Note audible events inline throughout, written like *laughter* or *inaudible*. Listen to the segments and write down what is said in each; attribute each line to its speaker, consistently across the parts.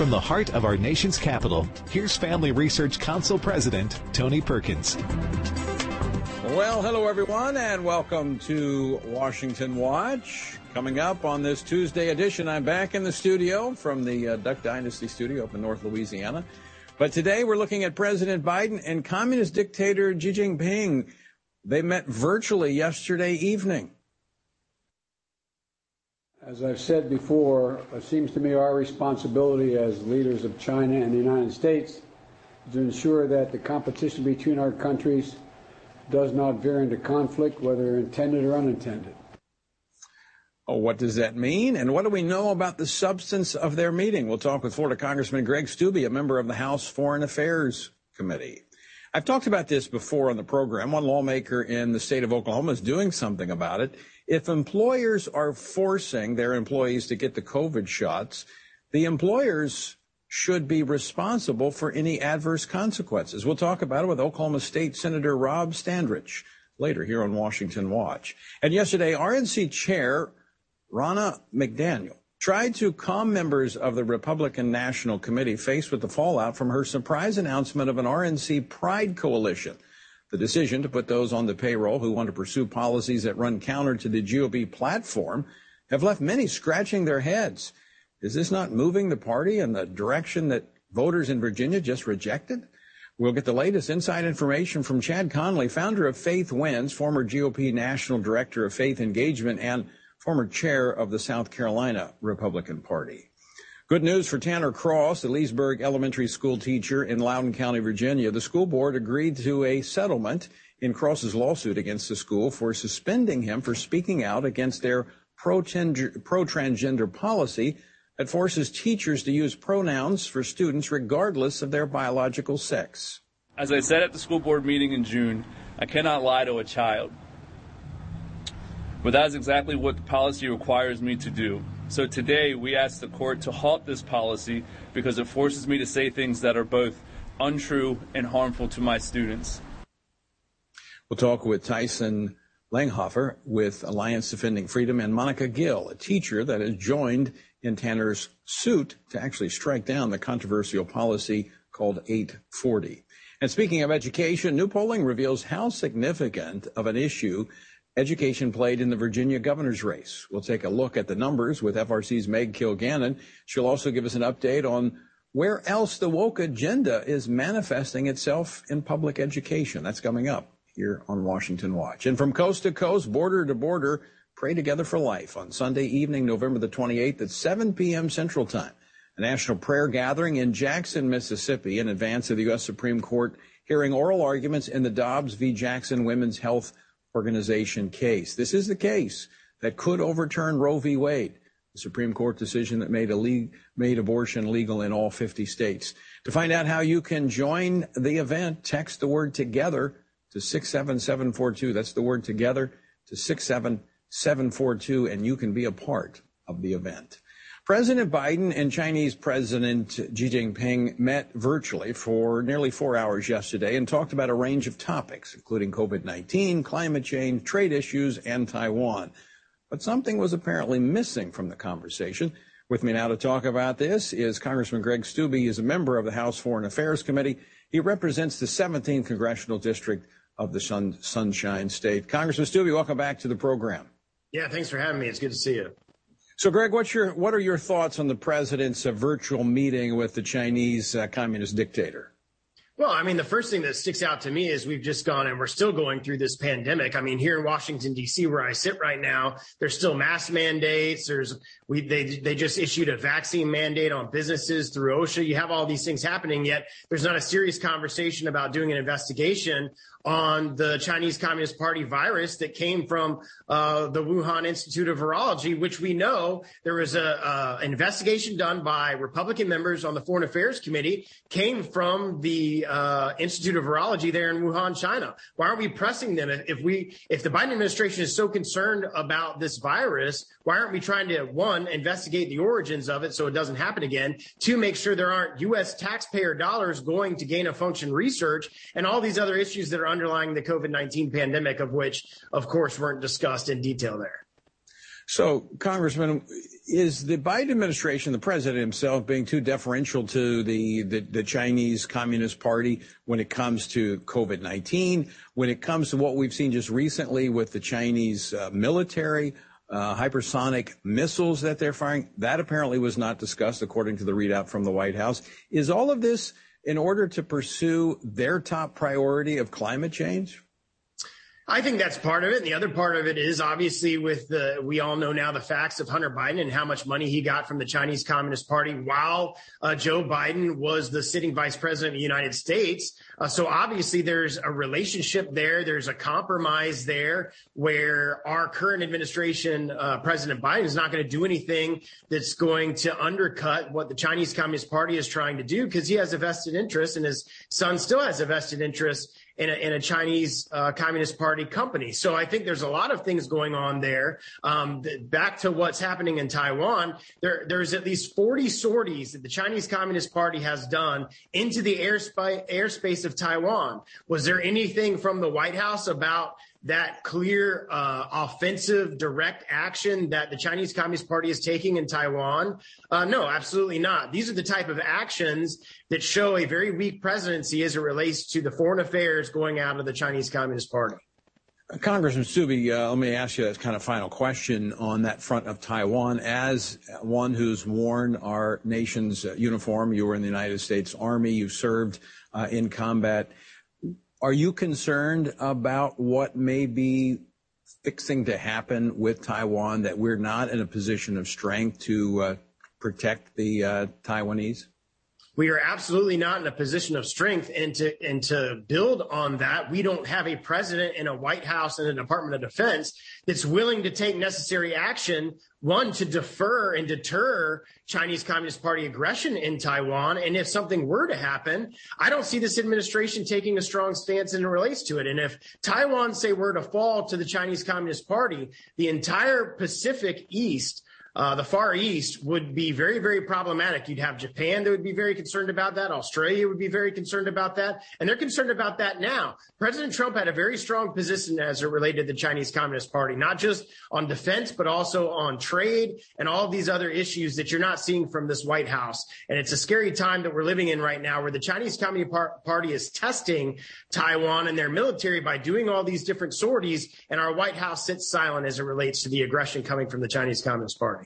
Speaker 1: From the heart of our nation's capital, here's Family Research Council President Tony Perkins.
Speaker 2: Well, hello everyone, and welcome to Washington Watch. Coming up on this Tuesday edition, I'm back in the studio from the uh, Duck Dynasty studio up in North Louisiana. But today we're looking at President Biden and communist dictator Xi Jinping. They met virtually yesterday evening.
Speaker 3: As I've said before, it seems to me our responsibility as leaders of China and the United States is to ensure that the competition between our countries does not veer into conflict, whether intended or unintended.
Speaker 2: Oh, what does that mean? And what do we know about the substance of their meeting? We'll talk with Florida Congressman Greg Steube, a member of the House Foreign Affairs Committee. I've talked about this before on the program. One lawmaker in the state of Oklahoma is doing something about it. If employers are forcing their employees to get the COVID shots, the employers should be responsible for any adverse consequences. We'll talk about it with Oklahoma State Senator Rob Standridge later here on Washington Watch. And yesterday, RNC Chair Ronna McDaniel tried to calm members of the Republican National Committee faced with the fallout from her surprise announcement of an RNC Pride Coalition. The decision to put those on the payroll who want to pursue policies that run counter to the GOP platform have left many scratching their heads. Is this not moving the party in the direction that voters in Virginia just rejected? We'll get the latest inside information from Chad Connelly, founder of Faith Wins, former GOP National Director of Faith Engagement, and former chair of the South Carolina Republican Party. Good news for Tanner Cross, the Leesburg Elementary School teacher in Loudoun County, Virginia. The school board agreed to a settlement in Cross's lawsuit against the school for suspending him for speaking out against their pro-transgender policy that forces teachers to use pronouns for students regardless of their biological sex.
Speaker 4: As I said at the school board meeting in June, I cannot lie to a child. But that is exactly what the policy requires me to do. So today we ask the court to halt this policy because it forces me to say things that are both untrue and harmful to my students.
Speaker 2: We'll talk with Tyson Langhofer with Alliance Defending Freedom and Monica Gill, a teacher that has joined in Tanner's suit to actually strike down the controversial policy called 840. And speaking of education, new polling reveals how significant of an issue Education played in the Virginia governor's race. We'll take a look at the numbers with FRC's Meg Kilgannon. She'll also give us an update on where else the woke agenda is manifesting itself in public education. That's coming up here on Washington Watch. And from coast to coast, border to border, pray together for life on Sunday evening, November the 28th at 7 p.m. Central Time. A national prayer gathering in Jackson, Mississippi in advance of the U.S. Supreme Court hearing oral arguments in the Dobbs v. Jackson Women's Health organization case. This is the case that could overturn Roe v. Wade, the Supreme Court decision that made, le- made abortion legal in all 50 states. To find out how you can join the event, text the word together to 67742. That's the word together to 67742, and you can be a part of the event. President Biden and Chinese President Xi Jinping met virtually for nearly four hours yesterday and talked about a range of topics, including COVID 19, climate change, trade issues, and Taiwan. But something was apparently missing from the conversation. With me now to talk about this is Congressman Greg Steube. He is a member of the House Foreign Affairs Committee. He represents the 17th Congressional District of the Sun- Sunshine State. Congressman Steube, welcome back to the program.
Speaker 5: Yeah, thanks for having me. It's good to see you.
Speaker 2: So, Greg, what's your what are your thoughts on the president's uh, virtual meeting with the Chinese uh, communist dictator?
Speaker 5: Well, I mean, the first thing that sticks out to me is we've just gone and we're still going through this pandemic. I mean, here in Washington D.C., where I sit right now, there's still mask mandates. There's we they they just issued a vaccine mandate on businesses through OSHA. You have all these things happening, yet there's not a serious conversation about doing an investigation on the Chinese Communist Party virus that came from uh, the Wuhan Institute of Virology, which we know there was a, investigation done by Republican members on the Foreign Affairs Committee came from the uh, Institute of Virology there in Wuhan, China. Why aren't we pressing them? If we, if the Biden administration is so concerned about this virus, why aren't we trying to one investigate the origins of it so it doesn't happen again? Two, make sure there aren't U.S. taxpayer dollars going to gain of function research and all these other issues that are underlying the COVID 19 pandemic, of which, of course, weren't discussed in detail there.
Speaker 2: So, Congressman, is the Biden administration, the president himself, being too deferential to the, the, the Chinese Communist Party when it comes to COVID 19, when it comes to what we've seen just recently with the Chinese uh, military? Uh, hypersonic missiles that they're firing. That apparently was not discussed, according to the readout from the White House. Is all of this in order to pursue their top priority of climate change?
Speaker 5: I think that's part of it. And the other part of it is obviously with the, we all know now the facts of Hunter Biden and how much money he got from the Chinese Communist Party while uh, Joe Biden was the sitting vice president of the United States. Uh, so obviously there's a relationship there. There's a compromise there where our current administration, uh, President Biden is not going to do anything that's going to undercut what the Chinese Communist Party is trying to do because he has a vested interest and his son still has a vested interest in a, in a Chinese uh, Communist Party company. So I think there's a lot of things going on there. Um, back to what's happening in Taiwan, there, there's at least 40 sorties that the Chinese Communist Party has done into the airspace, airspace of Taiwan. Was there anything from the White House about that clear uh, offensive direct action that the Chinese Communist Party is taking in Taiwan? Uh, no, absolutely not. These are the type of actions that show a very weak presidency as it relates to the foreign affairs going out of the Chinese Communist Party.
Speaker 2: Congressman Steube, uh, let me ask you a kind of final question on that front of Taiwan. As one who's worn our nation's uniform, you were in the United States Army, you served uh, in combat. Are you concerned about what may be fixing to happen with Taiwan, that we're not in a position of strength to uh, protect the uh, Taiwanese?
Speaker 5: We are absolutely not in a position of strength. And to and to build on that we don't have a president in a white house and a department of defense that's willing to take necessary action one to defer and deter chinese communist party aggression in taiwan. And if something were to happen i don't see this administration taking a strong stance in relates to it. And if taiwan say were to fall to the chinese communist party the entire pacific east uh, the Far East would be very, very problematic. You'd have Japan that would be very concerned about that. Australia would be very concerned about that. And they're concerned about that now. President Trump had a very strong position as it related to the Chinese Communist Party, not just on defense, but also on trade and all these other issues that you're not seeing from this White House. And it's a scary time that we're living in right now where the Chinese Communist Party is testing Taiwan and their military by doing all these different sorties. And our White House sits silent as it relates to the aggression coming from the Chinese Communist Party.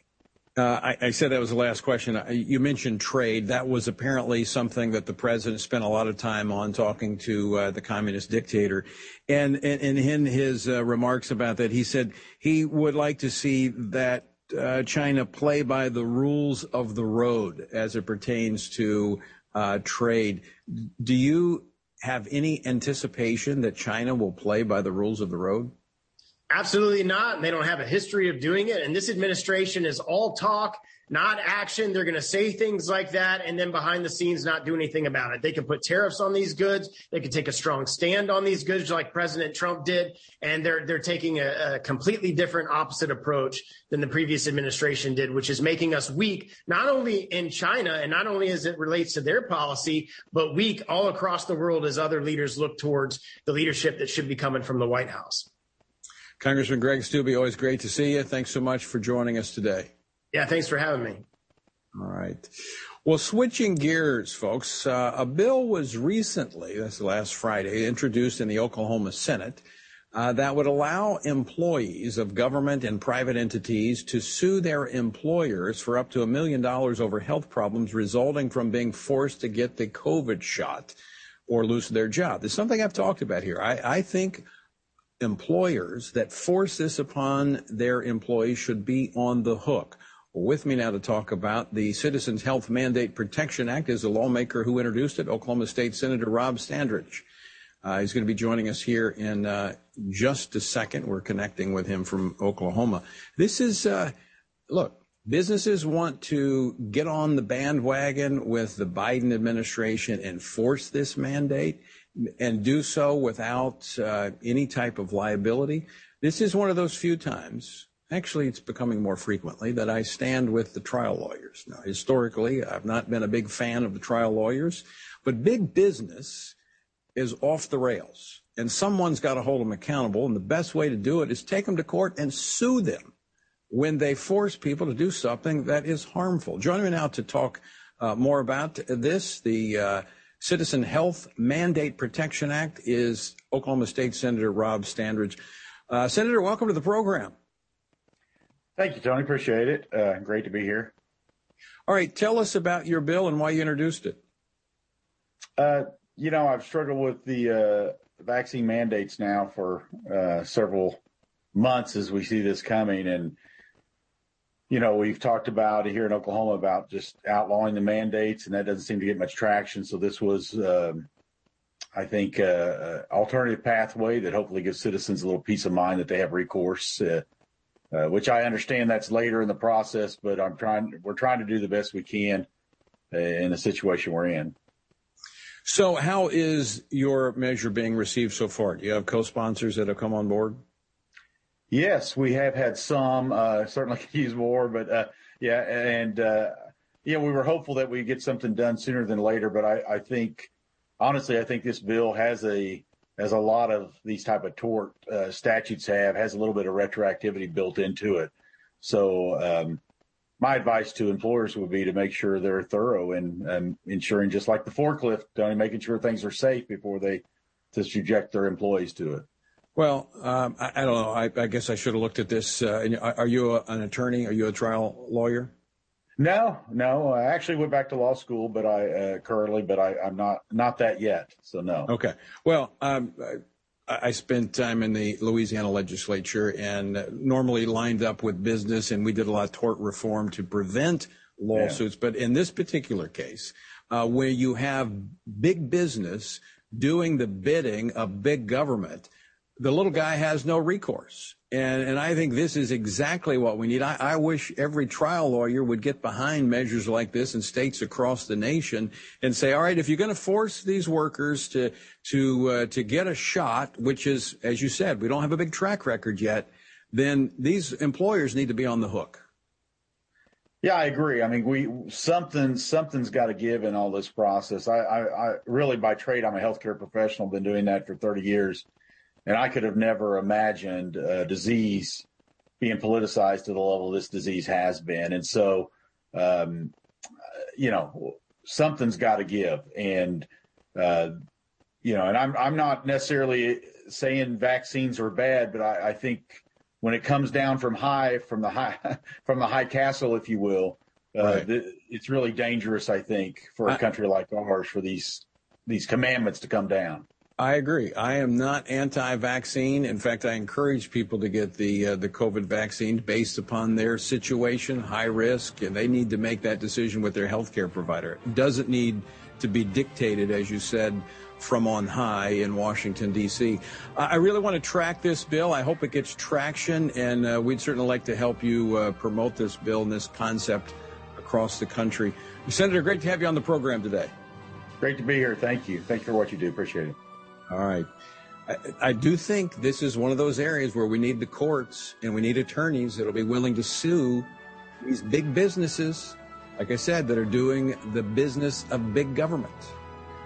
Speaker 2: Uh, I, said that was the last question. You mentioned trade. That was apparently something that the president spent a lot of time on talking to uh, the communist dictator. And, in his uh, remarks about that, he said he would like to see that China play by the rules of the road as it pertains to trade. Do you have any anticipation that China will play by the rules of the road?
Speaker 5: Absolutely not. They don't have a history of doing it. And this administration is all talk, not action. They're going to say things like that and then behind the scenes not do anything about it. They can put tariffs on these goods. They can take a strong stand on these goods like President Trump did. And they're, they're taking a, a completely different opposite approach than the previous administration did, which is making us weak, not only in China and not only as it relates to their policy, but weak all across the world as other leaders look towards the leadership that should be coming from the White House.
Speaker 2: Congressman Greg Steube, always great to see you. Thanks so much for joining us today.
Speaker 5: Yeah, thanks for having me.
Speaker 2: All right. Well, switching gears, folks, uh, a bill was recently, that's last Friday, introduced in the Oklahoma Senate uh, that would allow employees of government and private entities to sue their employers for up to a million dollars over health problems resulting from being forced to get the COVID shot or lose their job. It's something I've talked about here. I, I think employers that force this upon their employees should be on the hook. With me now to talk about the Citizens Health Mandate Protection Act is the lawmaker who introduced it, Oklahoma State Senator Rob Standridge. Uh, he's going to be joining us here in uh, just a second. We're connecting with him from Oklahoma. This is, uh, look, businesses want to get on the bandwagon with the Biden administration and force this mandate and do so without uh, any type of liability. This is one of those few times, actually, it's becoming more frequently, that I stand with the trial lawyers. Now, historically, I've not been a big fan of the trial lawyers, but big business is off the rails, and someone's got to hold them accountable. And the best way to do it is take them to court and sue them. when they force people to do something that is harmful. Joining me now to talk uh, more about this, the uh, Citizen Health Mandate Protection Act, is Oklahoma State Senator Rob Standridge. Uh, Senator, welcome to the program.
Speaker 6: Thank you, Tony. Appreciate it. Uh, great to be here.
Speaker 2: All right, tell us about your bill and why you introduced it.
Speaker 6: Uh, you know, I've struggled with the uh, vaccine mandates now for uh, several months as we see this coming. And, you know, we've talked about here in Oklahoma about just outlawing the mandates, and that doesn't seem to get much traction. So this was, um, I think, uh, uh, alternative pathway that hopefully gives citizens a little peace of mind that they have recourse. Uh, uh, which I understand that's later in the process, but I'm trying. We're trying to do the best we can uh, in the situation we're in.
Speaker 2: So, how is your measure being received so far? Do you have co-sponsors that have come on board?
Speaker 6: Yes, we have had some. Uh, certainly *laughs* could use more, but uh, yeah, and uh, yeah, we were hopeful that we get something done sooner than later. But I, I think, honestly, I think this bill has a as a lot of these type of tort uh, statutes have, has a little bit of retroactivity built into it. So um, my advice to employers would be to make sure they're thorough and um, ensuring, just like the forklift, Tony, making sure things are safe before they to subject their employees to it.
Speaker 2: Well, um, I, don't know. I, I, guess I should have looked at this. Uh, are you an attorney? Are you a trial lawyer?
Speaker 6: No, no. I actually went back to law school, but I uh, currently, but I, am not not that yet. So no.
Speaker 2: Okay. Well, um, I spent time in the Louisiana legislature and normally lined up with business, and we did a lot of tort reform to prevent lawsuits. But in this particular case, uh, where you have big business doing the bidding of big government, the little guy has no recourse. And, and I think this is exactly what we need. I, I wish every trial lawyer would get behind measures like this in states across the nation and say, all right, if you're going to force these workers to, to, uh, to get a shot, which is, as you said, we don't have a big track record yet, then these employers need to be on the hook.
Speaker 6: Yeah, I agree. I mean, we something something's got to give in all this process. I, I, I really, by trade, I'm a healthcare professional. Been doing that for 30 years and I could have never imagined a disease being politicized to the level this disease has been. And so, um, you know, something's got to give. And, uh, you know, and I'm, I'm not necessarily saying vaccines are bad, but I, I think when it comes down from high, from the high, *laughs* from the high castle, if you will, uh, right. the, it's really dangerous, I think, for a country like ours for these, these commandments to come down.
Speaker 2: I agree. I am not anti-vaccine. In fact, I encourage people to get the uh, the COVID vaccine based upon their situation, high risk, and they need to make that decision with their healthcare provider. It doesn't need to be dictated, as you said, from on high in Washington D.C. I really want to track this bill. I hope it gets traction, and uh, we'd certainly like to help you uh, promote this bill and this concept across the country. Senator, great to have you on the program today.
Speaker 6: Great to be here. Thank you. Thank you for what you do. Appreciate it.
Speaker 2: All right. I, I, do think this is one of those areas where we need the courts and we need attorneys that'll be willing to sue these big businesses, like I said, that are doing the business of big government.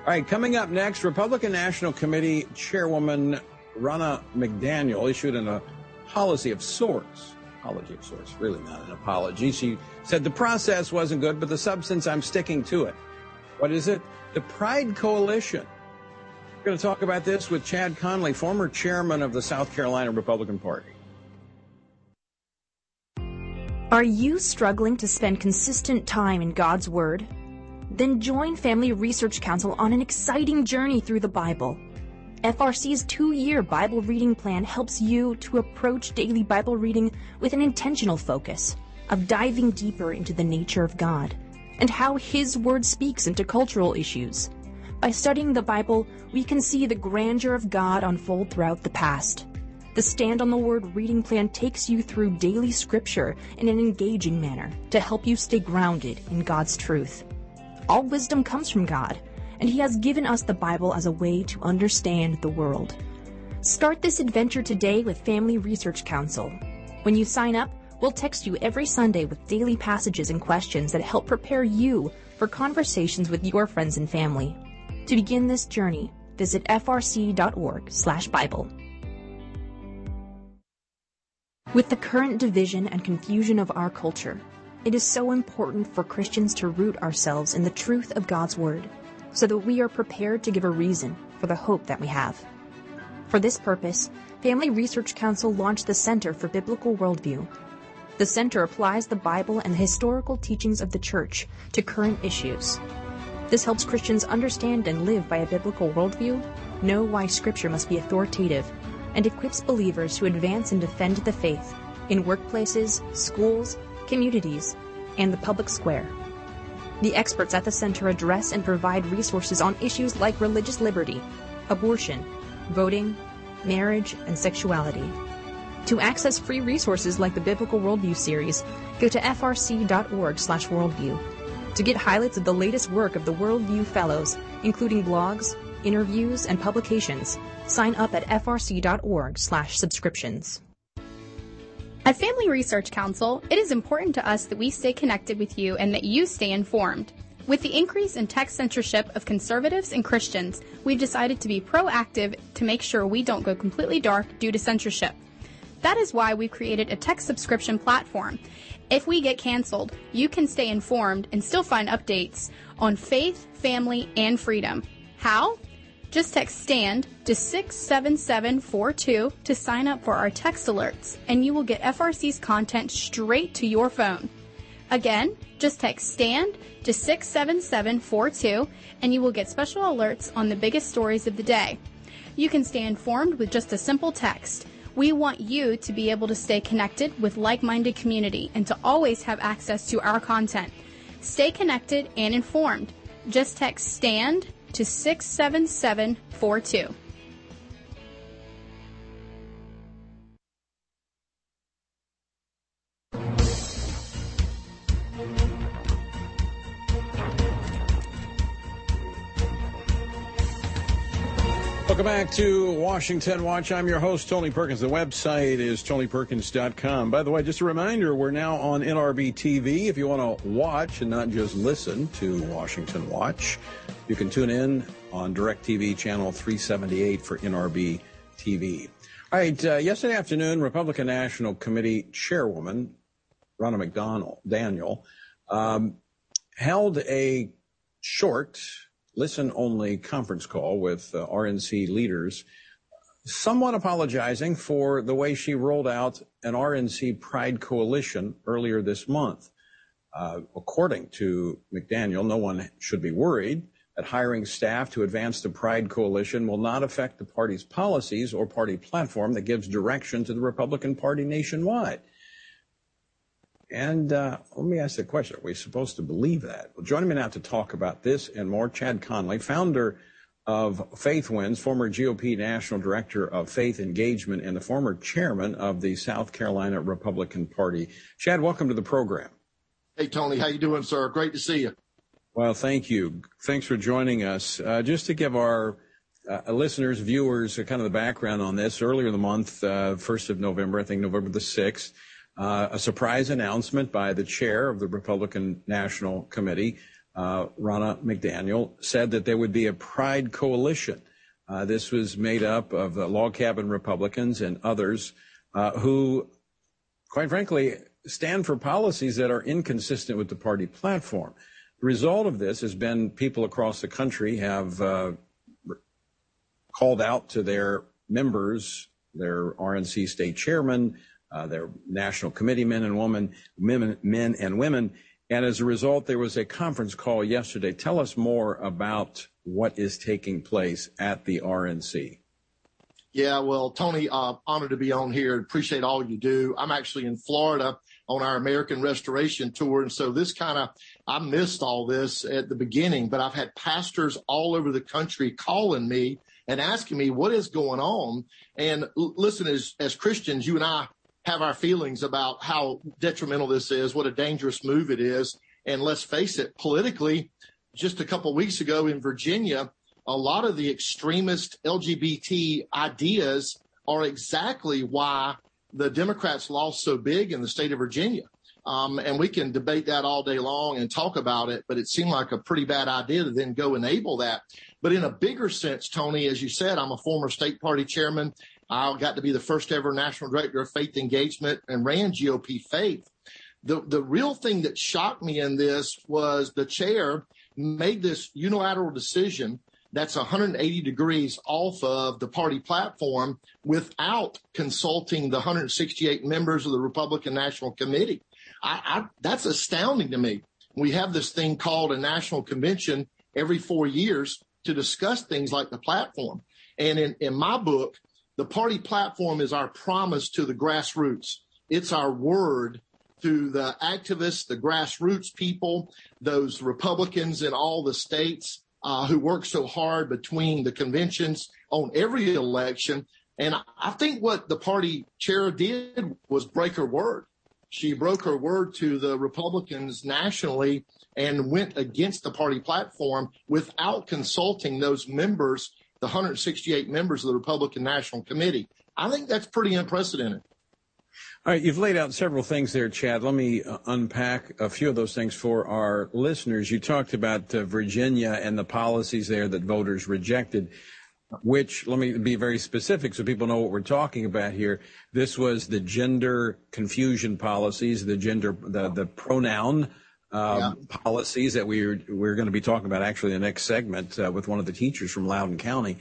Speaker 2: All right, coming up next, Republican National Committee Chairwoman Ronna McDaniel issued an uh, apology of sorts. Apology of sorts, really not an apology. She said the process wasn't good, but the substance, I'm sticking to it. What is it? The Pride Coalition going to talk about this with Chad Connelly, former chairman of the South Carolina Republican Party.
Speaker 7: Are you struggling to spend consistent time in God's Word? Then join Family Research Council on an exciting journey through the Bible. FRC's two year Bible reading plan helps you to approach daily Bible reading with an intentional focus of diving deeper into the nature of God and how His Word speaks into cultural issues. By studying the Bible, we can see the grandeur of God unfold throughout the past. The Stand on the Word reading plan takes you through daily scripture in an engaging manner to help you stay grounded in God's truth. All wisdom comes from God, and He has given us the Bible as a way to understand the world. Start this adventure today with Family Research Council. When you sign up, we'll text you every Sunday with daily passages and questions that help prepare you for conversations with your friends and family. To begin this journey, visit frc.org/bible. With the current division and confusion of our culture, it is so important for Christians to root ourselves in the truth of God's Word so that we are prepared to give a reason for the hope that we have. For this purpose, Family Research Council launched the Center for Biblical Worldview. The center applies the Bible and the historical teachings of the Church to current issues. This helps Christians understand and live by a biblical worldview, know why Scripture must be authoritative, and equips believers to advance and defend the faith in workplaces, schools, communities, and the public square. The experts at the center address and provide resources on issues like religious liberty, abortion, voting, marriage, and sexuality. To access free resources like the Biblical Worldview series, go to frc.org/worldview. To get highlights of the latest work of the Worldview Fellows, including blogs, interviews, and publications, Sign up at frc.org/subscriptions.
Speaker 8: At Family Research Council, it is important to us that we stay connected with you and that you stay informed. With the increase in tech censorship of conservatives and Christians, we've decided to be proactive to make sure we don't go completely dark due to censorship. That is why we've created a text subscription platform. If we get canceled, you can stay informed and still find updates on faith, family, and freedom. How? Just text STAND to 67742 to sign up for our text alerts, and you will get FRC's content straight to your phone. Again, just text STAND to 67742 and you will get special alerts on the biggest stories of the day. You can stay informed with just a simple text. We want you to be able to stay connected with like-minded community and to always have access to our content. Stay connected and informed. Just text STAND to 67742.
Speaker 2: Welcome back to Washington Watch. I'm your host, Tony Perkins. The website is tonyperkins.com. By the way, just a reminder, we're now on NRB TV. If you want to watch and not just listen to Washington Watch, you can tune in on DirecTV channel 378 for NRB TV. All right, uh, yesterday afternoon, Republican National Committee Chairwoman Ronna McDonald Daniel um, held a short listen only conference call with uh, RNC leaders, somewhat apologizing for the way she rolled out an RNC Pride Coalition earlier this month. Uh, according to McDaniel, no one should be worried that hiring staff to advance the Pride Coalition will not affect the party's policies or party platform that gives direction to the Republican Party nationwide. And uh, let me ask the question Are we supposed to believe that? Well, joining me now to talk about this and more, Chad Connelly, founder of Faith Wins, former GOP National Director of Faith Engagement, and the former chairman of the South Carolina Republican Party. Chad, welcome to the program.
Speaker 9: Hey, Tony. How you doing, sir? Great to see you.
Speaker 2: Well, thank you. Thanks for joining us. Uh, just to give our uh, listeners, viewers, kind of the background on this, earlier in the month, uh, 1st of November, I think November the 6th, uh, a surprise announcement by the chair of the Republican National Committee, uh, Ronna McDaniel, said that there would be a Pride coalition. Uh, this was made up of log cabin Republicans and others uh, who, quite frankly, stand for policies that are inconsistent with the party platform. The result of this has been people across the country have uh, called out to their members, their RNC state chairman, uh, their national committee men and women, men, men and women. And as a result, there was a conference call yesterday. Tell us more about what is taking place at the RNC.
Speaker 9: Yeah, well, Tony, uh, honored to be on here. Appreciate all you do. I'm actually in Florida on our American Restoration Tour. And so this kind of, I missed all this at the beginning, but I've had pastors all over the country calling me and asking me what is going on. And listen, as Christians, you and I have our feelings about how detrimental this is, what a dangerous move it is. And let's face it, politically, just a couple weeks ago in Virginia, a lot of the extremist LGBT ideas are exactly why the Democrats lost so big in the state of Virginia. Um, and we can debate that all day long and talk about it, but it seemed like a pretty bad idea to then go enable that. But in a bigger sense, Tony, as you said, I'm a former state party chairman I got to be the first ever national director of faith engagement and ran GOP faith. The, the real thing that shocked me in this was the chair made this unilateral decision that's 180 degrees off of the party platform without consulting the 168 members of the Republican National Committee. I, I, that's astounding to me. We have this thing called a national convention every four years to discuss things like the platform. And in, in my book, the party platform is our promise to the grassroots. It's our word to the activists, the grassroots people, those Republicans in all the states uh, who work so hard between the conventions on every election. And I think what the party chair did was break her word. She broke her word to the Republicans nationally and went against the party platform without consulting those members, the 168 members of the Republican National Committee. I think that's pretty unprecedented.
Speaker 2: All right, you've laid out several things there, Chad. Let me uh, unpack a few of those things for our listeners. You talked about uh, Virginia and the policies there that voters rejected, which, let me be very specific so people know what we're talking about here. This was the gender confusion policies, the gender, the, the pronoun. Policies that we're, we're going to be talking about actually in the next segment uh, with one of the teachers from Loudoun County.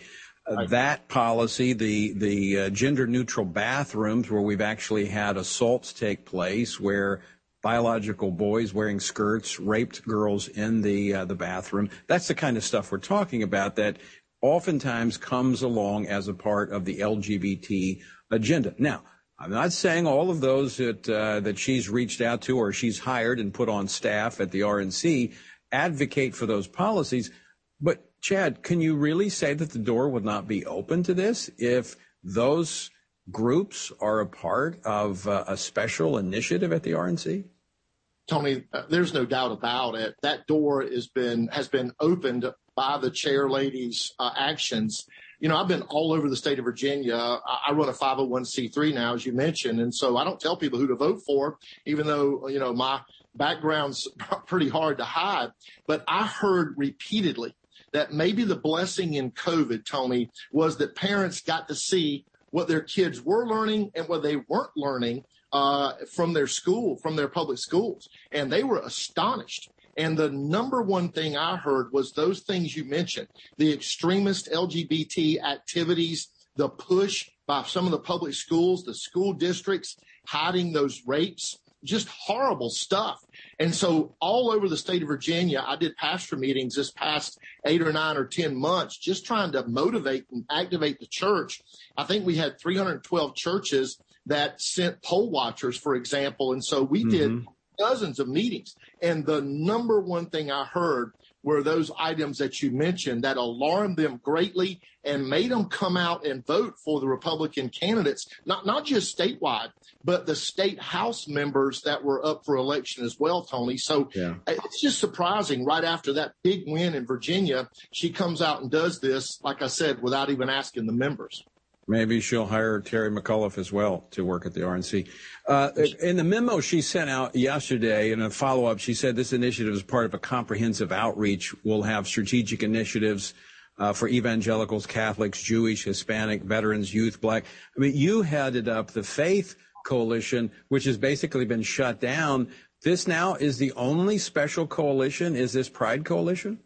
Speaker 2: Uh, that policy, the the uh, gender neutral bathrooms, where we've actually had assaults take place, where biological boys wearing skirts raped girls in the uh, the bathroom. That's the kind of stuff we're talking about. That oftentimes comes along as a part of the LGBT agenda. Now, I'm not saying all of those that uh, that she's reached out to or she's hired and put on staff at the RNC advocate for those policies, but Chad, can you really say that the door would not be open to this if those groups are a part of uh, a special initiative at the RNC?
Speaker 9: Tony, uh, there's no doubt about it. That door has been has been opened by the chair lady's uh, actions. You know, I've been all over the state of Virginia. I, I run a 501c3 now, as you mentioned, and so I don't tell people who to vote for, even though you know my background's *laughs* pretty hard to hide. But I heard repeatedly that maybe the blessing in COVID, Tony, was that parents got to see what their kids were learning and what they weren't learning uh, from their school, from their public schools. And they were astonished. And the number one thing I heard was those things you mentioned the extremist LGBT activities, the push by some of the public schools, the school districts hiding those rapes just horrible stuff. And so all over the state of Virginia, I did pastor meetings this past eight or nine or 10 months, just trying to motivate and activate the church. I think we had 312 churches that sent poll watchers, for example. And so we mm-hmm. did dozens of meetings. And the number one thing I heard were those items that you mentioned that alarmed them greatly and made them come out and vote for the Republican candidates, not, not just statewide, but the state house members that were up for election as well, Tony. So yeah. it's just surprising right after that big win in Virginia, she comes out and does this, like I said, without even asking the members.
Speaker 2: Maybe she'll hire Terry McAuliffe as well to work at the RNC. Uh, in the memo she sent out yesterday, in a follow up, she said this initiative is part of a comprehensive outreach. We'll have strategic initiatives uh, for evangelicals, Catholics, Jewish, Hispanic, veterans, youth, black. I mean, you headed up the Faith Coalition, which has basically been shut down. This now is the only special coalition. Is this Pride Coalition?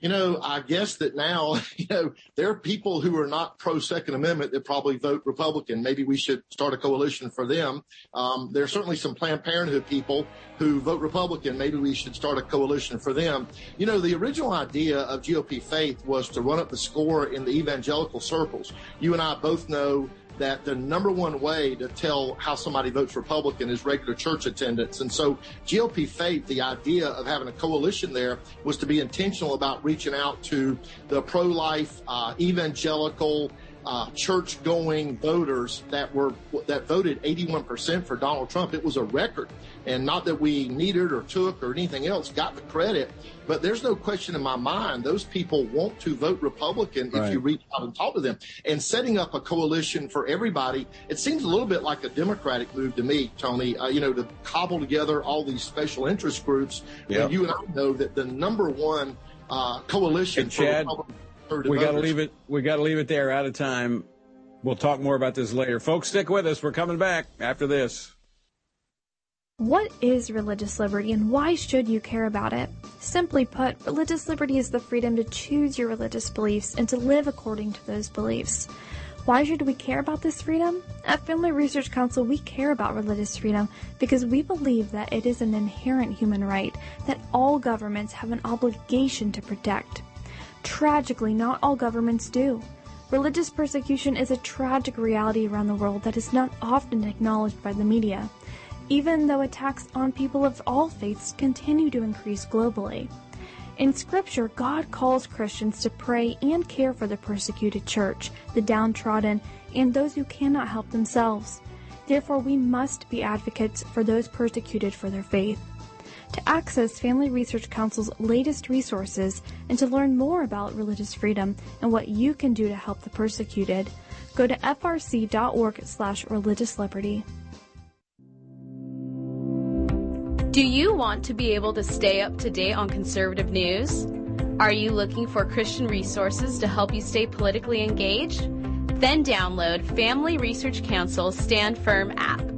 Speaker 9: You know, I guess that now, *laughs* you know, there are people who are not pro Second Amendment that probably vote Republican. Maybe we should start a coalition for them. Um, there are certainly some Planned Parenthood people who vote Republican. Maybe we should start a coalition for them. You know, the original idea of GOP Faith was to run up the score in the evangelical circles. You and I both know that the number one way to tell how somebody votes Republican is regular church attendance. And so GOP Faith, the idea of having a coalition there was to be intentional about reaching out to the pro-life, uh, evangelical, uh, church-going voters that were that voted 81% for Donald Trump. It was a record, and not that we needed or took or anything else, got the credit. But there's no question in my mind those people want to vote Republican right. if you reach out and talk to them. And setting up a coalition for everybody, it seems a little bit like a Democratic move to me, Tony. Uh, you know, to cobble together all these special interest groups. Yep. And you and I know that the number one uh, coalition
Speaker 2: and Chad, we got to leave it. We got to leave it there. Out of time. We'll talk more about this later. Folks, stick with us. We're coming back after this.
Speaker 10: What is religious liberty and why should you care about it? Simply put, religious liberty is the freedom to choose your religious beliefs and to live according to those beliefs. Why should we care about this freedom? At Family Research Council, we care about religious freedom because we believe that it is an inherent human right that all governments have an obligation to protect. Tragically, not all governments do. Religious persecution is a tragic reality around the world that is not often acknowledged by the media, even though attacks on people of all faiths continue to increase globally. In Scripture, God calls Christians to pray and care for the persecuted church, the downtrodden, and those who cannot help themselves. Therefore, we must be advocates for those persecuted for their faith. To access Family Research Council's latest resources and to learn more about religious freedom and what you can do to help the persecuted, go to frc.org slash religious liberty.
Speaker 11: Do you want to be able to stay up to date on conservative news? Are you looking for Christian resources to help you stay politically engaged? Then download Family Research Council's Stand Firm app.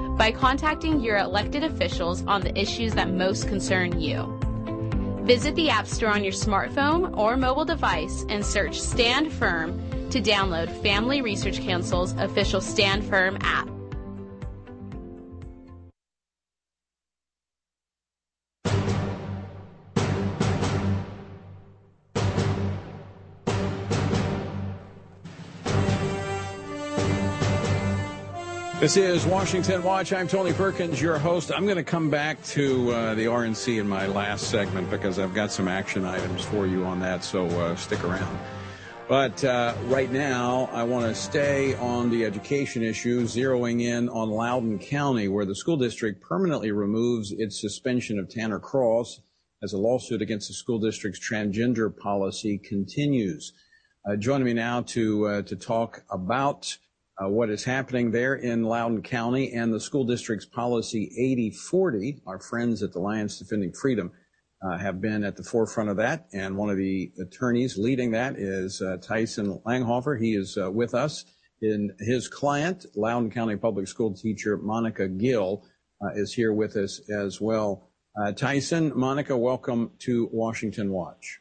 Speaker 11: by contacting your elected officials on the issues that most concern you. Visit the App Store on your smartphone or mobile device and search Stand Firm to download Family Research Council's official Stand Firm app.
Speaker 2: This is Washington Watch. I'm Tony Perkins, your host. I'm going to come back to uh, the RNC in my last segment because I've got some action items for you on that, so uh, stick around. But uh, right now, I want to stay on the education issue, zeroing in on Loudoun County, where the school district permanently removes its suspension of Tanner Cross as a lawsuit against the school district's transgender policy continues. Uh, joining me now to uh, to talk about uh, what is happening there in Loudoun County and the school district's policy 8040. Our friends at the Alliance Defending Freedom uh, have been at the forefront of that, and one of the attorneys leading that is uh, Tyson Langhofer. He is uh, with us. In his client, Loudoun County Public School teacher Monica Gill, uh, is here with us as well. Uh, Tyson, Monica, welcome to Washington Watch.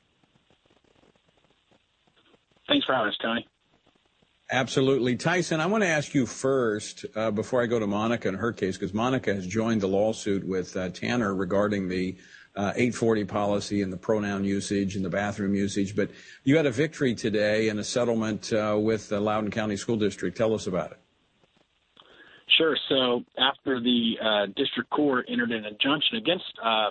Speaker 12: Thanks for having us, Tony.
Speaker 2: Absolutely. Tyson, I want to ask you first, uh, before I go to Monica in her case, because Monica has joined the lawsuit with uh, Tanner regarding the uh, 840 policy and the pronoun usage and the bathroom usage. But you had a victory today in a settlement uh, with the Loudoun County School District. Tell us about it.
Speaker 12: Sure. So after the uh, district court entered an injunction against uh,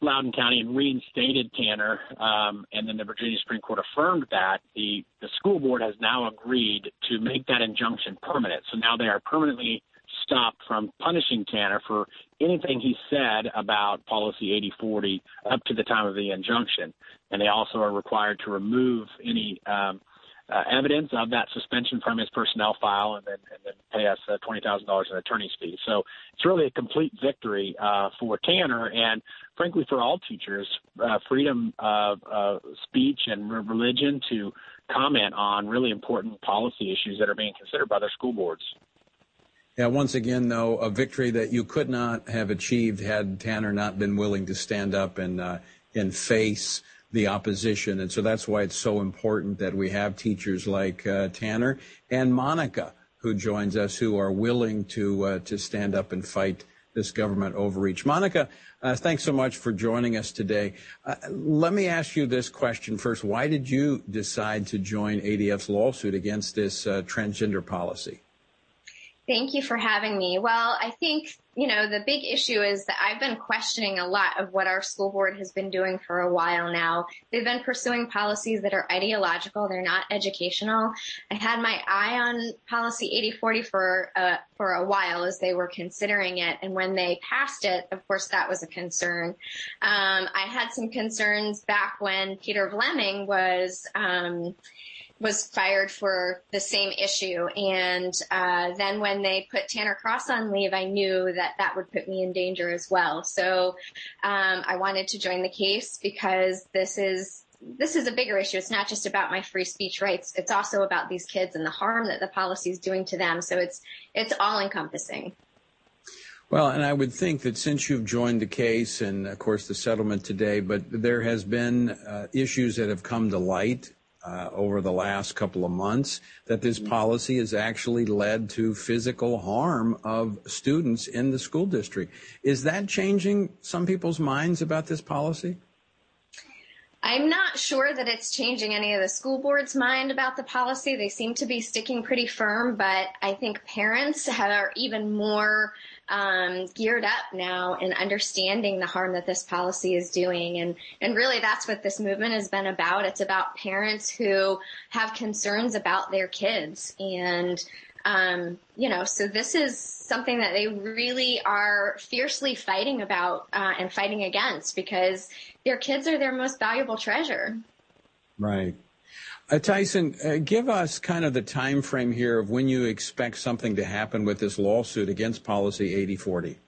Speaker 12: Loudoun County and reinstated Tanner, um, and then the Virginia Supreme Court affirmed that, the, the school board has now agreed to make that injunction permanent. So now they are permanently stopped from punishing Tanner for anything he said about Policy 8040 up to the time of the injunction. And they also are required to remove any um, uh, evidence of that suspension from his personnel file and then, and then pay us uh, $20,000 in attorney's fees. So it's really a complete victory uh, for Tanner and, frankly, for all teachers. Uh, freedom of speech and religion to comment on really important policy issues that are being considered by their school boards.
Speaker 2: Yeah, once again, though, a victory that you could not have achieved had Tanner not been willing to stand up and uh, and face the opposition. And so that's why it's so important that we have teachers like uh, Tanner and Monica who joins us who are willing to uh, to stand up and fight this government overreach. Monica, uh, thanks so much for joining us today. Uh, let me ask you this question first. Why did you decide to join ADF's lawsuit against this uh, transgender policy?
Speaker 13: Thank you for having me. Well, I think, you know, the big issue is that I've been questioning a lot of what our school board has been doing for a while now. They've been pursuing policies that are ideological. They're not educational. I had my eye on policy 8040 for, uh, for a while as they were considering it. And when they passed it, of course, that was a concern. Um, I had some concerns back when Peter Vlaming was, um, was fired for the same issue. And uh, then when they put Tanner Cross on leave, I knew that that would put me in danger as well. So um, I wanted to join the case because this is this is a bigger issue. It's not just about my free speech rights. It's also about these kids and the harm that the policy is doing to them. So it's it's all encompassing.
Speaker 2: Well, and I would think that since you've joined the case, and of course the settlement today, but there has been uh, issues that have come to light uh, over the last couple of months that this policy has actually led to physical harm of students in the school district. Is that changing some people's minds about this policy?
Speaker 13: I'm not sure that it's changing any of the school board's mind about the policy. They seem to be sticking pretty firm, but I think parents are even more um, geared up now in understanding the harm that this policy is doing. And, and really that's what this movement has been about. It's about parents who have concerns about their kids. And, um, you know, so this is something that they really are fiercely fighting about uh, and fighting against because their kids are their most valuable treasure.
Speaker 2: Right. Uh, Tyson, uh, give us kind of the time frame here of when you expect something to happen with this lawsuit against Policy 8040.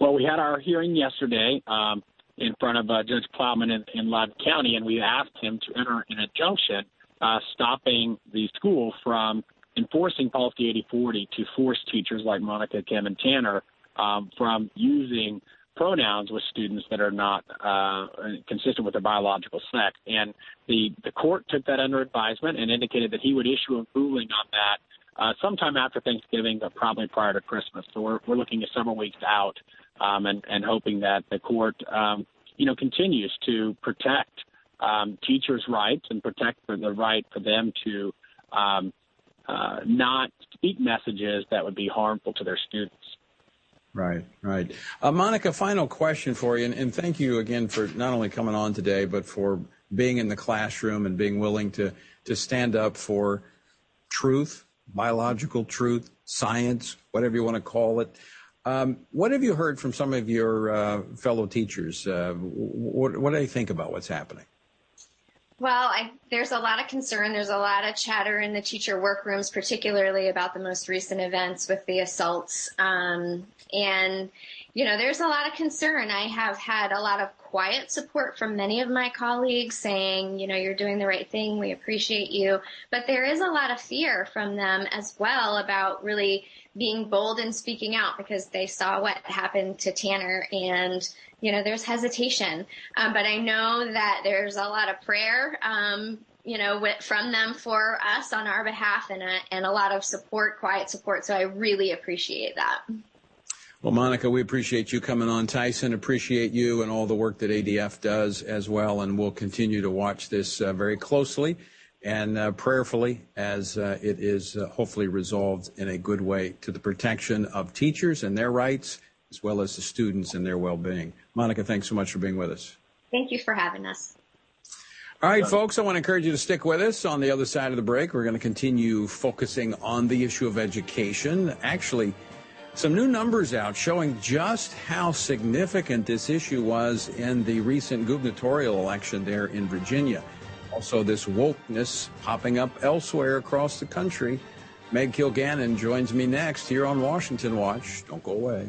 Speaker 12: Well, we had our hearing yesterday um, in front of uh, Judge Plowman in, in County, and we asked him to enter an injunction uh, stopping the school from enforcing Policy 8040 to force teachers like Monica, Kim, and Tanner um, from using pronouns with students that are not uh, consistent with their biological sex. And the, the court took that under advisement and indicated that he would issue a ruling on that uh, sometime after Thanksgiving, but probably prior to Christmas. So we're, we're looking at several weeks out um, and, and hoping that the court, um, you know, continues to protect um, teachers' rights and protect the right for them to um, uh, not speak messages that would be harmful to their students.
Speaker 2: Right, right. Uh, Monica, final question for you, and, and, thank you again for not only coming on today, but for being in the classroom and being willing to to stand up for truth, biological truth, science, whatever you want to call it. Um, what have you heard from some of your uh, fellow teachers? Uh, what, what do they think about what's happening?
Speaker 13: Well, I, there's a lot of concern. There's a lot of chatter in the teacher workrooms, particularly about the most recent events with the assaults. Um, and, you know, there's a lot of concern. I have had a lot of quiet support from many of my colleagues saying, you know, you're doing the right thing. We appreciate you. But there is a lot of fear from them as well about really being bold and speaking out because they saw what happened to Tanner and you know there's hesitation um, but I know that there's a lot of prayer um, you know from them for us on our behalf and a, and a lot of support quiet support so I really appreciate that.
Speaker 2: Well, Monica, we appreciate you coming on. Tyson, appreciate you and all the work that ADF does as well, and we'll continue to watch this uh, very closely and uh, prayerfully as uh, it is uh, hopefully resolved in a good way to the protection of teachers and their rights as well as the students and their well-being. Monica, thanks so much for being with us.
Speaker 13: Thank you for having us.
Speaker 2: All right, folks, I want to encourage you to stick with us. On the other side of the break, we're going to continue focusing on the issue of education. Actually, some new numbers out showing just how significant this issue was in the recent gubernatorial election there in Virginia. Also, this wokeness popping up elsewhere across the country. Meg Kilgannon joins me next here on Washington Watch. Don't go away.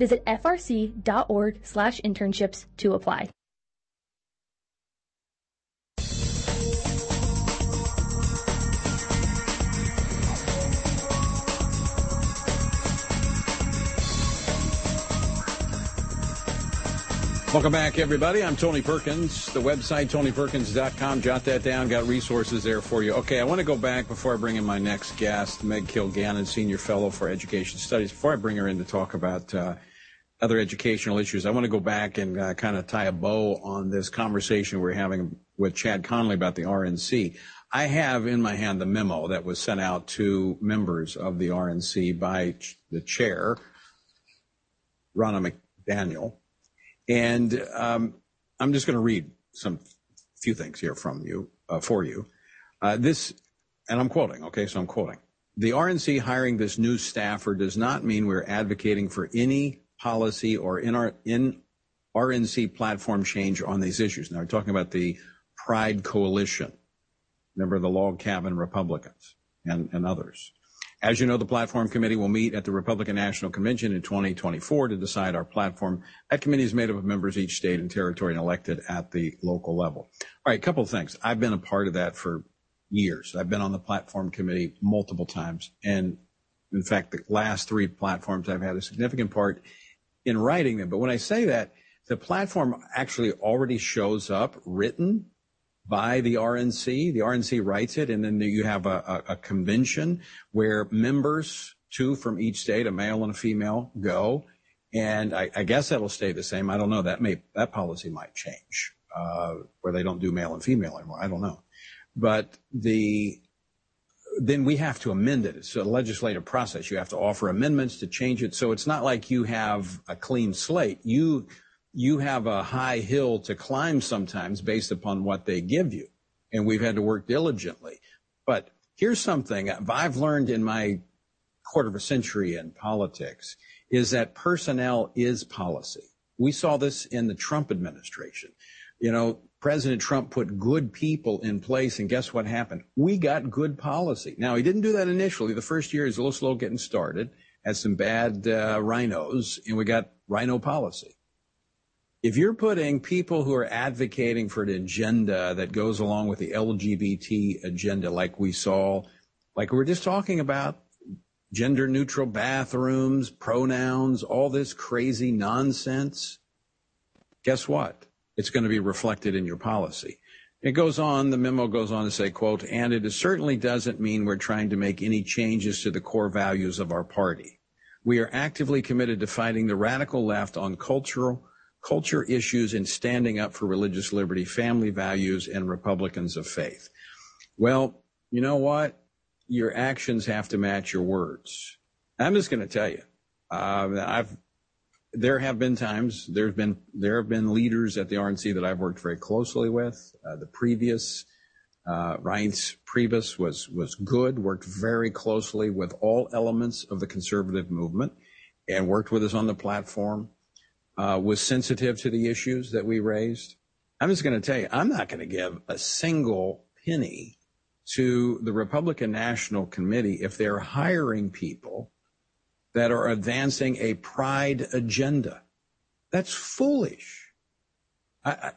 Speaker 14: Visit frc.org/internships to apply.
Speaker 2: Welcome back, everybody. I'm Tony Perkins. The website, tonyperkins.com. Jot that down. Got resources there for you. Okay, I want to go back before I bring in my next guest, Meg Kilgannon, Senior Fellow for Education Studies. Before I bring her in to talk about uh, other educational issues. I want to go back and uh, kind of tie a bow on this conversation we're having with Chad Connelly about the RNC. I have in my hand the memo that was sent out to members of the RNC by ch- the chair, Ronna McDaniel. And um, I'm just going to read some few things here from you, uh, for you. Uh, this, and I'm quoting, okay, so I'm quoting. The RNC hiring this new staffer does not mean we're advocating for any policy or in our in RNC platform change on these issues. Now we're talking about the Pride Coalition. member of the log cabin Republicans and, and others. As you know, the platform committee will meet at the Republican National Convention in 2024 to decide our platform. That committee is made up of members of each state and territory and elected at the local level. All right, a couple of things. I've been a part of that for years. I've been on the platform committee multiple times. And in fact, the last three platforms I've had a significant part in writing them. But when I say that, the platform actually already shows up written by the RNC. The RNC writes it, and then you have a, a, a convention where members, two from each state, a male and a female, go. And I, I guess that'll stay the same. I don't know. That may that policy might change, uh, where they don't do male and female anymore. I don't know. But the then we have to amend it. It's a legislative process. You have to offer amendments to change it. So it's not like you have a clean slate. You you have a high hill to climb sometimes based upon what they give you. And we've had to work diligently. But here's something I've learned in my quarter of a century in politics is that personnel is policy. We saw this in the Trump administration. You know, President Trump put good people in place, and guess what happened? We got good policy. Now, he didn't do that initially. The first year, he's a little slow getting started, had some bad uh, RINOs, and we got rhino policy. If you're putting people who are advocating for an agenda that goes along with the LGBT agenda, like we saw, like we were just talking about gender neutral bathrooms, pronouns, all this crazy nonsense, guess what? It's going to be reflected in your policy. It goes on, the memo goes on to say, quote, and it certainly doesn't mean we're trying to make any changes to the core values of our party. We are actively committed to fighting the radical left on cultural culture issues and standing up for religious liberty, family values, and Republicans of faith. Well, you know what? Your actions have to match your words. I'm just going to tell you, uh, I've there have been times there have been leaders at the RNC that I've worked very closely with. Uh, the previous uh, Reince Priebus was was good, worked very closely with all elements of the conservative movement, and worked with us on the platform. Uh, was sensitive to the issues that we raised. I'm just going to tell you, I'm not going to give a single penny to the Republican National Committee if they're hiring people that are advancing a pride agenda. That's foolish. I, I,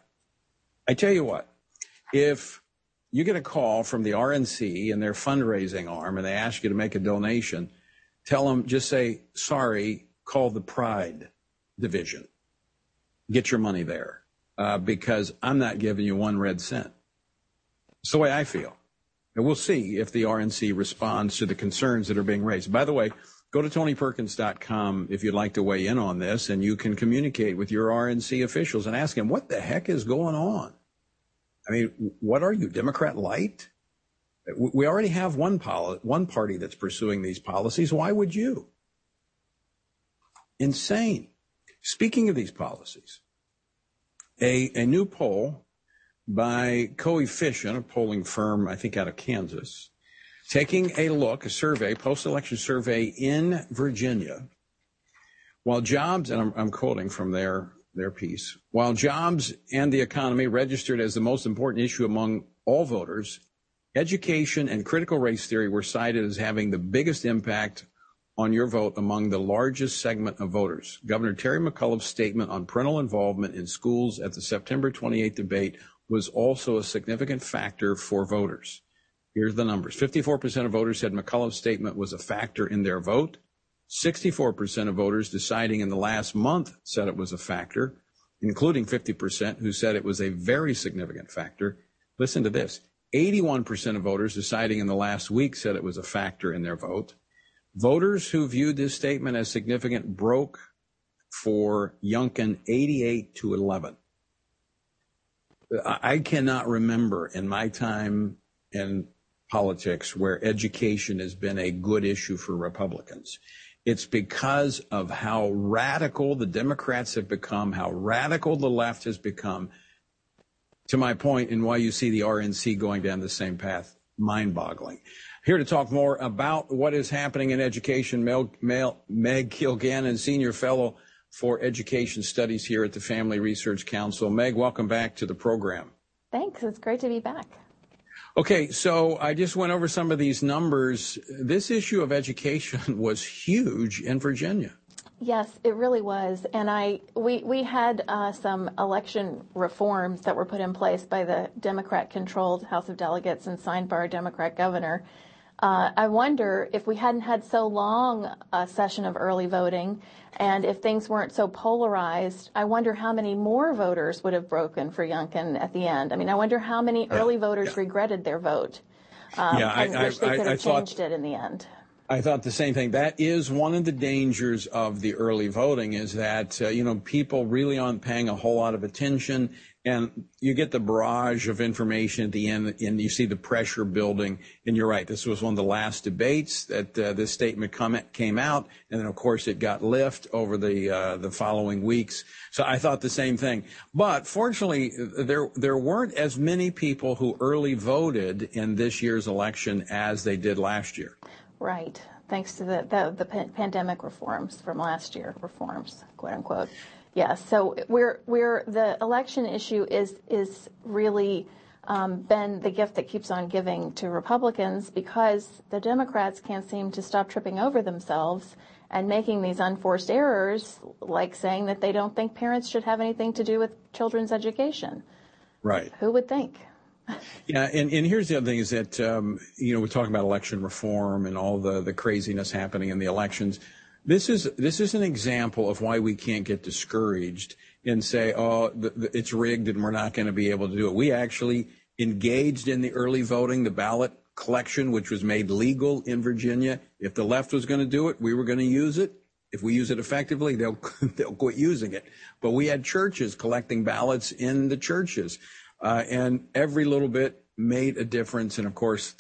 Speaker 2: I, tell you what, if you get a call from the RNC and their fundraising arm and they ask you to make a donation, tell them, just say, sorry, call the pride division. Get your money there uh, because I'm not giving you one red cent. It's the way I feel. And we'll see if the RNC responds to the concerns that are being raised. By the way, go to tonyperkins.com if you'd like to weigh in on this, and you can communicate with your RNC officials and ask them what the heck is going on. I mean, what are you, Democrat light? We already have one poli- one party that's pursuing these policies. Why would you? Insane. Speaking of these policies, a, a new poll by Coefficient, a polling firm, I think out of Kansas, taking a look, a survey, post-election survey in Virginia, while jobs, and I'm, I'm quoting from their, their piece, while jobs and the economy registered as the most important issue among all voters, education and critical race theory were cited as having the biggest impact on your vote among the largest segment of voters. Governor Terry McAuliffe's statement on parental involvement in schools at the September 28th debate was also a significant factor for voters. Here's the numbers. 54% of voters said McAuliffe's statement was a factor in their vote. 64% of voters deciding in the last month said it was a factor, including 50% who said it was a very significant factor. Listen to this. 81% of voters deciding in the last week said it was a factor in their vote. Voters who viewed this statement as significant broke for Youngkin 88 to 11. I cannot remember in my time in politics where education has been a good issue for Republicans. It's because of how radical the Democrats have become, how radical the left has become, to my point, and why you see the RNC going down the same path. Mind boggling. Here to talk more about what is happening in education, Mel, Mel, Meg Kilgannon, Senior Fellow for Education Studies here at the Family Research Council. Meg, welcome back to the program.
Speaker 15: Thanks. It's great to be back.
Speaker 2: Okay, so I just went over some of these numbers. This issue of education *laughs* was huge in Virginia.
Speaker 15: Yes, it really was, and I we we had uh, some election reforms that were put in place by the Democrat-controlled House of Delegates and signed by our Democrat governor uh, I wonder if we hadn't had so long a session of early voting and if things weren't so polarized, I wonder how many more voters would have broken for Youngkin at the end. I mean, I wonder how many early voters yeah. regretted their vote. Um, yeah, I, wish they could have changed thought, it in the end.
Speaker 2: I thought the same thing. That is one of the dangers of the early voting is that, uh, you know, people really aren't paying a whole lot of attention and you get the barrage of information at the end and you see the pressure building. And you're right. This was one of the last debates that uh, this statement comment came out. And then of course it got lift over the, uh, the following weeks. So I thought the same thing. But fortunately, there, there weren't as many people who early voted in this year's election as they did last year.
Speaker 15: Right. Thanks to the, the, the pandemic reforms from last year, reforms, quote unquote. Yes. So we're we're the election issue is is really um, been the gift that keeps on giving to Republicans because the Democrats can't seem to stop tripping over themselves and making these unforced errors, like saying that they don't think parents should have anything to do with children's education.
Speaker 2: Right.
Speaker 15: Who would think?
Speaker 2: Yeah, and, and here's the other thing is that um, you know we're talking about election reform and all the the craziness happening in the elections. This is this is an example of why we can't get discouraged and say, oh, the, the, it's rigged and we're not going to be able to do it. We actually engaged in the early voting, the ballot collection, which was made legal in Virginia. If the left was going to do it, we were going to use it. If we use it effectively, they'll *laughs* they'll quit using it. But we had churches collecting ballots in the churches, uh, and every little bit made a difference. And of course,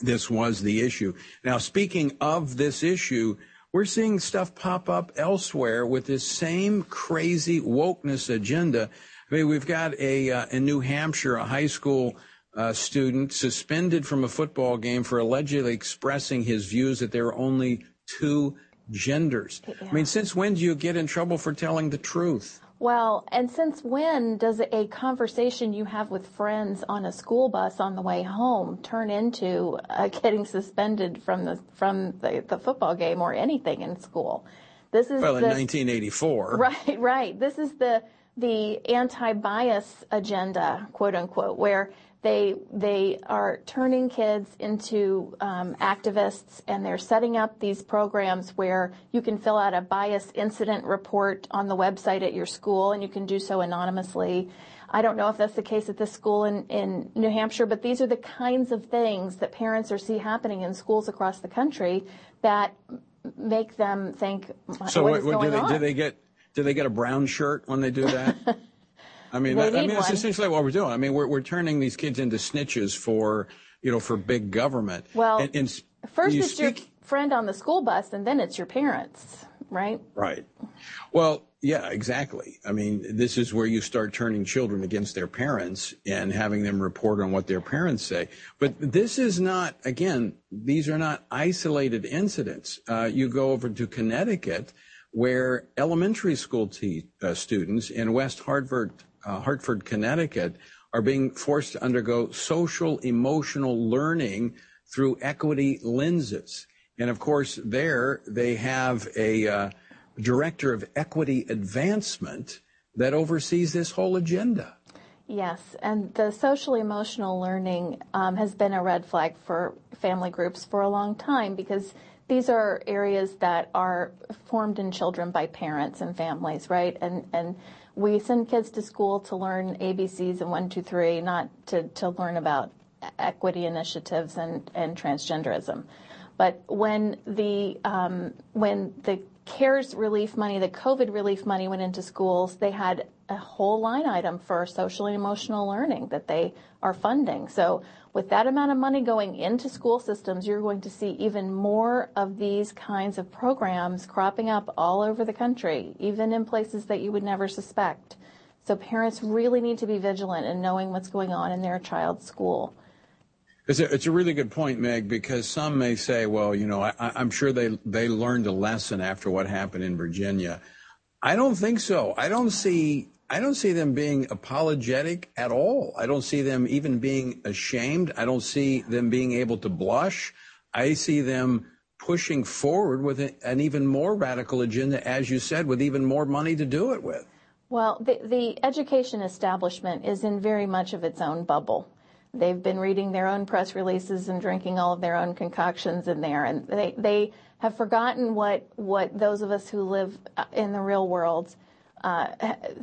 Speaker 2: this was the issue. Now, speaking of this issue, we're seeing stuff pop up elsewhere with this same crazy wokeness agenda. I mean, we've got a uh, in New Hampshire, a high school uh, student suspended from a football game for allegedly expressing his views that there are only two genders. Yeah. I mean, since when do you get in trouble for telling the truth?
Speaker 15: Well, and since when does a conversation you have with friends on a school bus on the way home turn into uh, *laughs* getting suspended from the from the, the, football game or anything in school?
Speaker 2: This is well in 1984.
Speaker 15: Right, right. This is the the anti-bias agenda, quote unquote, where they they are turning kids into um, activists, and they're setting up these programs where you can fill out a bias incident report on the website at your school, and you can do so anonymously. I don't know if that's the case at this school in, in New Hampshire, but these are the kinds of things that parents are see happening in schools across the country that make them think,
Speaker 2: so
Speaker 15: what,
Speaker 2: what,
Speaker 15: do,
Speaker 2: they,
Speaker 15: do
Speaker 2: they get? Do they get a brown shirt when they do that? *laughs* I mean, that, I mean, that's essentially what we're doing. I mean, we're we're turning these kids into snitches for you know for big government.
Speaker 15: Well,
Speaker 2: and, and
Speaker 15: first
Speaker 2: you
Speaker 15: it's
Speaker 2: speak,
Speaker 15: your friend on the school bus, and then it's your parents, right?
Speaker 2: Right. Well, yeah, exactly. I mean, this is where you start turning children against their parents and having them report on what their parents say. But this is not, again, these are not isolated incidents. Uh, you go over to Connecticut, where elementary school te- uh, students in West Hartford, uh, Hartford, Connecticut, are being forced to undergo social emotional learning through equity lenses. And of course, there they have a uh, director of equity advancement that oversees this whole agenda.
Speaker 15: Yes, and the social emotional learning um, has been a red flag for family groups for a long time because these are areas that are formed in children by parents and families, right? And and we send kids to school to learn ABCs and one, two, three, not to, to learn about equity initiatives and, and transgenderism. But when the um, when the CARES relief money, the COVID relief money went into schools, they had a whole line item for social and emotional learning that they are funding. So with that amount of money going into school systems, you're going to see even more of these kinds of programs cropping up all over the country, even in places that you would never suspect. So parents really need to be vigilant in knowing what's going on in their child's school.
Speaker 2: It's a, it's a really good point, Meg, because some may say, well, you know, I, I'm sure they, they learned a lesson after what happened in Virginia. I don't think so. I don't see I don't see them being apologetic at all. I don't see them even being ashamed. I don't see them being able to blush. I see them pushing forward with an even more radical agenda, as you said, with even more money to do it with.
Speaker 15: Well, the, the education establishment is in very much of its own bubble. They've been reading their own press releases and drinking all of their own concoctions in there, and they, they have forgotten what, what those of us who live in the real world uh,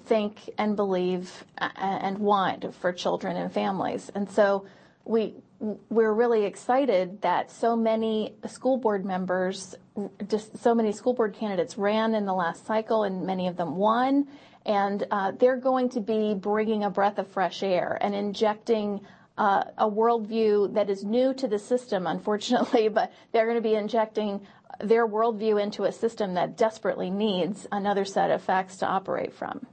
Speaker 15: think and believe uh, and want for children and families. And so we we're really excited that so many school board members, just so many school board candidates ran in the last cycle, and many of them won. And uh, they're going to be bringing a breath of fresh air and injecting uh, a worldview that is new to the system, *laughs* unfortunately, but they're going to be injecting their worldview into a system that desperately needs another set of facts to operate from.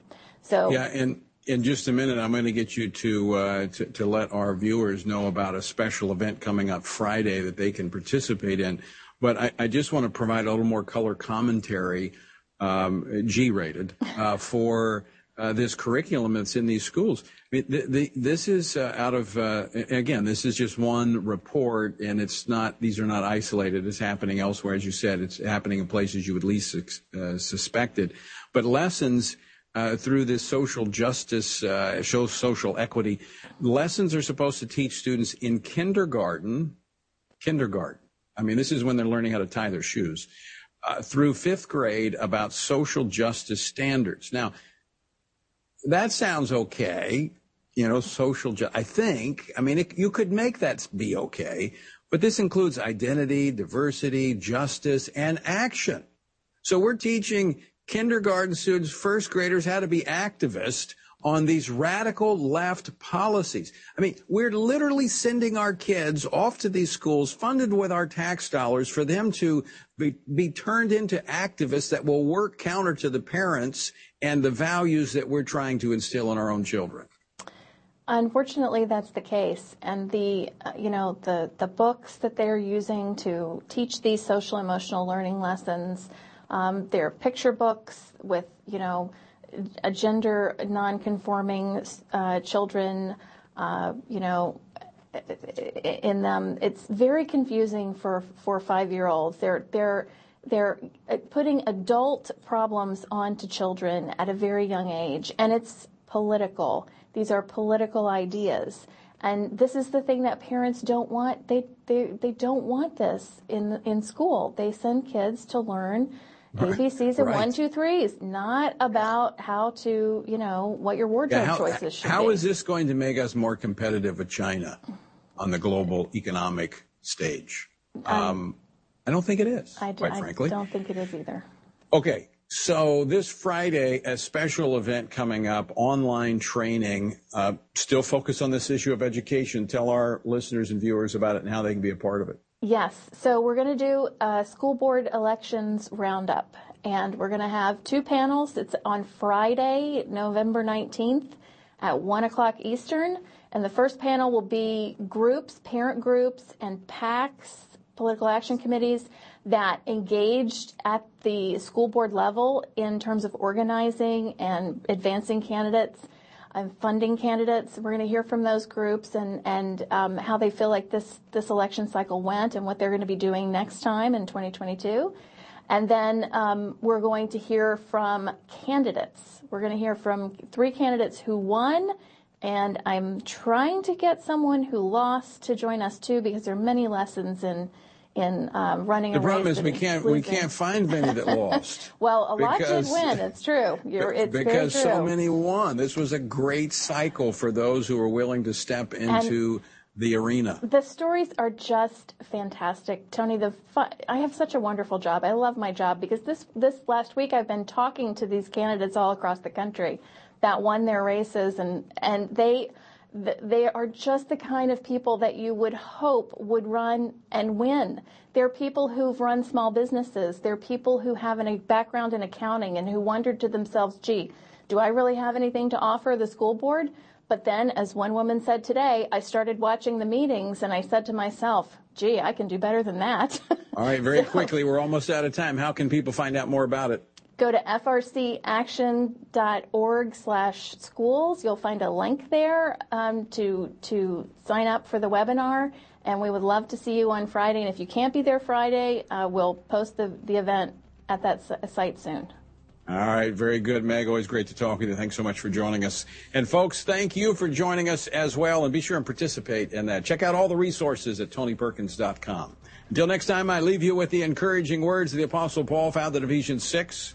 Speaker 15: So
Speaker 2: yeah, and in just a minute, I'm going to get you to, uh, to, to let our viewers know about a special event coming up Friday that they can participate in. But I, I just want to provide a little more color commentary, um, G-rated, uh, for uh, this curriculum that's in these schools. I mean, the, the, this is uh, out of uh, again, this is just one report, and it's not; these are not isolated. It's happening elsewhere, as you said. It's happening in places you would least uh, suspect it. But lessons uh, through this social justice, uh, show social equity. Lessons are supposed to teach students in kindergarten, kindergarten. I mean, this is when they're learning how to tie their shoes, uh, through fifth grade about social justice standards. Now, that sounds okay. You know, social, ju- I think, I mean, it, you could make that be okay, but this includes identity, diversity, justice, and action. So we're teaching kindergarten students, first graders, how to be activists on these radical left policies. I mean, we're literally sending our kids off to these schools funded with our tax dollars for them to be, be turned into activists that will work counter to the parents and the values that we're trying to instill in our own children.
Speaker 15: Unfortunately, that's the case, and the uh, you know the the books that they're using to teach these social emotional learning lessons, um, they're picture books with you know a gender non-conforming uh, children, uh, you know, in them. It's very confusing for for five-year-olds. They're they're they're uh, putting adult problems onto children at a very young age, and it's political. These are political ideas. And this is the thing that parents don't want. They, they, they don't want this in, in school. They send kids to learn ABCs and right. one, two, threes, not about how to, you know, what your wardrobe yeah, how, choices should
Speaker 2: how
Speaker 15: be.
Speaker 2: is this going to make us more competitive with China on the global economic stage? Um, I don't think it is, I, do,
Speaker 15: quite
Speaker 2: frankly.
Speaker 15: I don't think it is either.
Speaker 2: Okay, so this Friday, a special event coming up, online training, uh, still focused on this issue of education. Tell our listeners and viewers about it and how they can be a part of it.
Speaker 15: Yes. So we're going to do a school board elections roundup, and we're going to have two panels. It's on Friday, November 19th at 1 o'clock Eastern. And the first panel will be groups, parent groups, and PACs, political action committees, that engaged at the school board level in terms of organizing and advancing candidates funding candidates. We're going to hear from those groups and and um, how they feel like this this election cycle went and what they're going to be doing next time in 2022. And then um, we're going to hear from candidates. We're going to hear from three candidates who won. And I'm trying to get someone who lost to join us too, because there are many lessons in in um, running
Speaker 2: the problem is we can't we can't find many that lost. *laughs*
Speaker 15: well, a lot did win. It's true. You're, it's
Speaker 2: because
Speaker 15: very
Speaker 2: true.
Speaker 15: so
Speaker 2: many won. This was a great cycle for those who were willing to step into. And the arena.
Speaker 15: The stories are just fantastic, Tony. The I have such a wonderful job. I love my job because this this last week I've been talking to these candidates all across the country that won their races, and and they they are just the kind of people that you would hope would run and win. They're people who've run small businesses. They're people who have a background in accounting and who wondered to themselves, gee, do I really have anything to offer the school board? But then, as one woman said today, I started watching the meetings and I said to myself, gee, I can do better than that. *laughs*
Speaker 2: All right, very so, quickly, we're almost out of time. How can people find out more about it?
Speaker 15: Go to frcaction.org slash schools. You'll find a link there um, to, to sign up for the webinar. And we would love to see you on Friday. And if you can't be there Friday, uh, we'll post the, the event at that site soon.
Speaker 2: All right, very good, Meg. Always great to talk with you. Thanks so much for joining us. And folks, thank you for joining us as well. And be sure and participate in that. Check out all the resources at tonyperkins.com. Until next time, I leave you with the encouraging words of the Apostle Paul found in Ephesians 6.